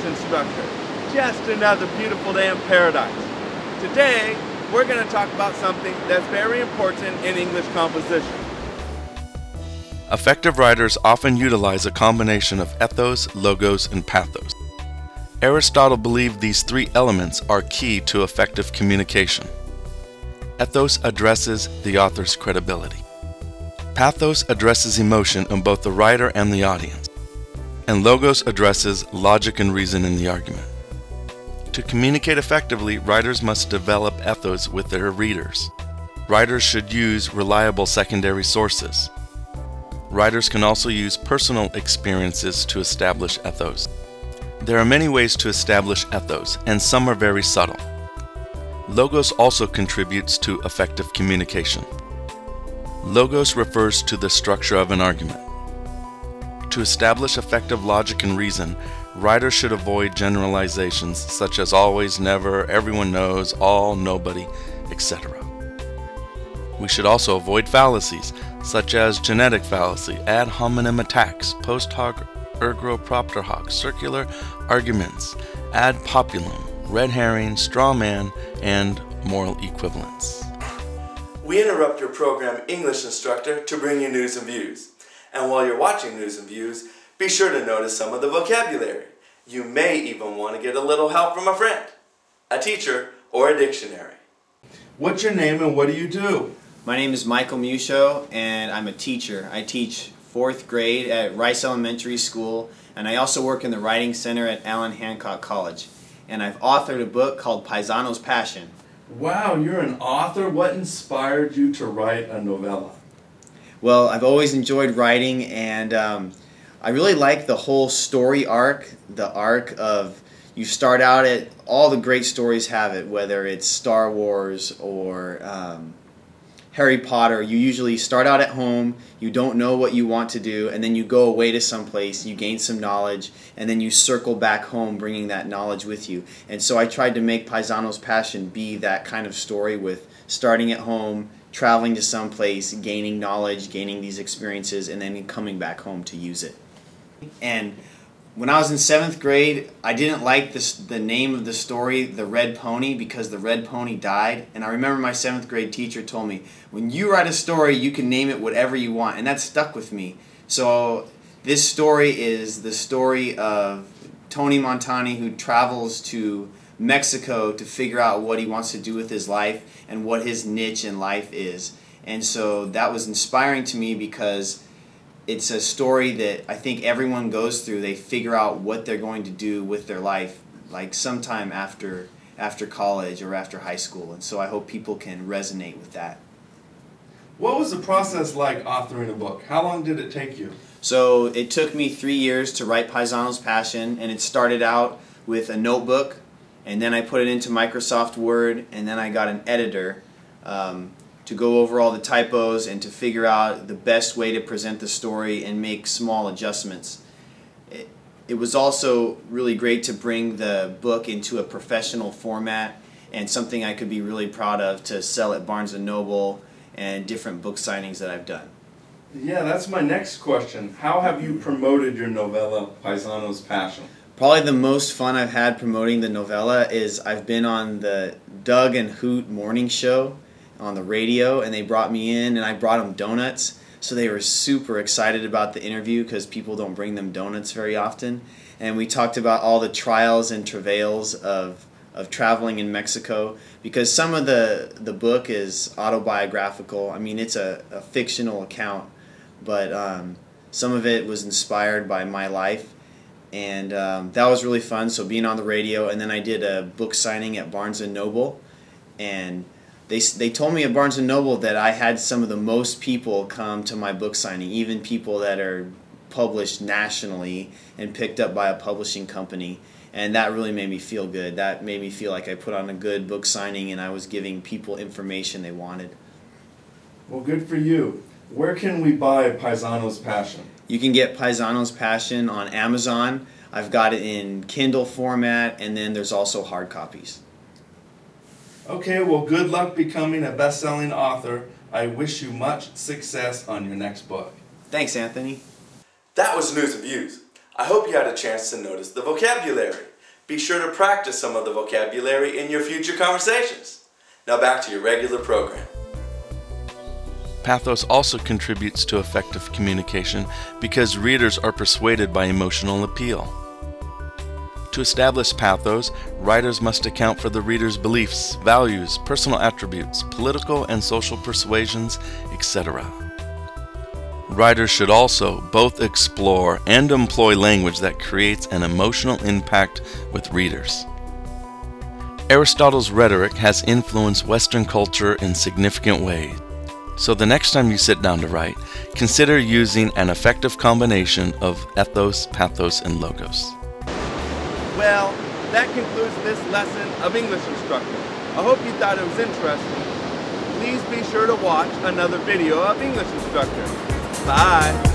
Instructor. Just another beautiful day in paradise. Today, we're going to talk about something that's very important in English composition. Effective writers often utilize a combination of ethos, logos, and pathos. Aristotle believed these three elements are key to effective communication. Ethos addresses the author's credibility. Pathos addresses emotion in both the writer and the audience. And logos addresses logic and reason in the argument. To communicate effectively, writers must develop ethos with their readers. Writers should use reliable secondary sources. Writers can also use personal experiences to establish ethos. There are many ways to establish ethos, and some are very subtle. Logos also contributes to effective communication. Logos refers to the structure of an argument. To establish effective logic and reason, writers should avoid generalizations such as always, never, everyone knows, all, nobody, etc. We should also avoid fallacies such as genetic fallacy, ad hominem attacks, post hoc ergo propter hoc, circular arguments, ad populum, red herring, straw man, and moral equivalence. We interrupt your program English instructor to bring you news and views. And while you're watching news and views, be sure to notice some of the vocabulary. You may even want to get a little help from a friend, a teacher, or a dictionary. What's your name and what do you do? My name is Michael Musho, and I'm a teacher. I teach fourth grade at Rice Elementary School, and I also work in the Writing Center at Allen Hancock College. And I've authored a book called Paisano's Passion. Wow, you're an author. What inspired you to write a novella? Well, I've always enjoyed writing, and um, I really like the whole story arc, the arc of you start out at all the great stories have it, whether it's Star Wars or um, Harry Potter, you usually start out at home, you don't know what you want to do, and then you go away to some place, you gain some knowledge, and then you circle back home bringing that knowledge with you. And so I tried to make Paisano's Passion be that kind of story with starting at home, traveling to some place, gaining knowledge, gaining these experiences, and then coming back home to use it. And when I was in seventh grade, I didn't like this, the name of the story, The Red Pony, because the red pony died. And I remember my seventh grade teacher told me, when you write a story, you can name it whatever you want. And that stuck with me. So this story is the story of Tony Montani who travels to Mexico to figure out what he wants to do with his life and what his niche in life is. And so that was inspiring to me because it's a story that I think everyone goes through. They figure out what they're going to do with their life, like sometime after after college or after high school. And so I hope people can resonate with that. What was the process like authoring a book? How long did it take you? So it took me three years to write Paisano's Passion, and it started out with a notebook, and then I put it into Microsoft Word, and then I got an editor. Um, to go over all the typos and to figure out the best way to present the story and make small adjustments. It, it was also really great to bring the book into a professional format and something I could be really proud of to sell at Barnes & Noble and different book signings that I've done. Yeah, that's my next question. How have you promoted your novella, Paisano's Passion? Probably the most fun I've had promoting the novella is I've been on the Doug and Hoot morning show on the radio and they brought me in and I brought them donuts. So they were super excited about the interview because people don't bring them donuts very often. And we talked about all the trials and travails of, of traveling in Mexico because some of the, the book is autobiographical. I mean, it's a, a fictional account, but um, some of it was inspired by my life. And um, that was really fun. So being on the radio, and then I did a book signing at Barnes and Noble, and they, they told me at Barnes and Noble that I had some of the most people come to my book signing, even people that are published nationally and picked up by a publishing company. And that really made me feel good. That made me feel like I put on a good book signing and I was giving people information they wanted. Well, good for you. Where can we buy Paisano's Passion? You can get Paisano's Passion on Amazon. I've got it in Kindle format, and then there's also hard copies. Okay, well, good luck becoming a best selling author. I wish you much success on your next book. Thanks, Anthony. That was News and Views. I hope you had a chance to notice the vocabulary. Be sure to practice some of the vocabulary in your future conversations. Now back to your regular program. Pathos also contributes to effective communication because readers are persuaded by emotional appeal. To establish pathos, writers must account for the reader's beliefs, values, personal attributes, political and social persuasions, etc. Writers should also both explore and employ language that creates an emotional impact with readers. Aristotle's rhetoric has influenced Western culture in significant ways. So the next time you sit down to write, consider using an effective combination of ethos, pathos, and logos. Well, that concludes this lesson of English Instructor. I hope you thought it was interesting. Please be sure to watch another video of English Instructor. Bye.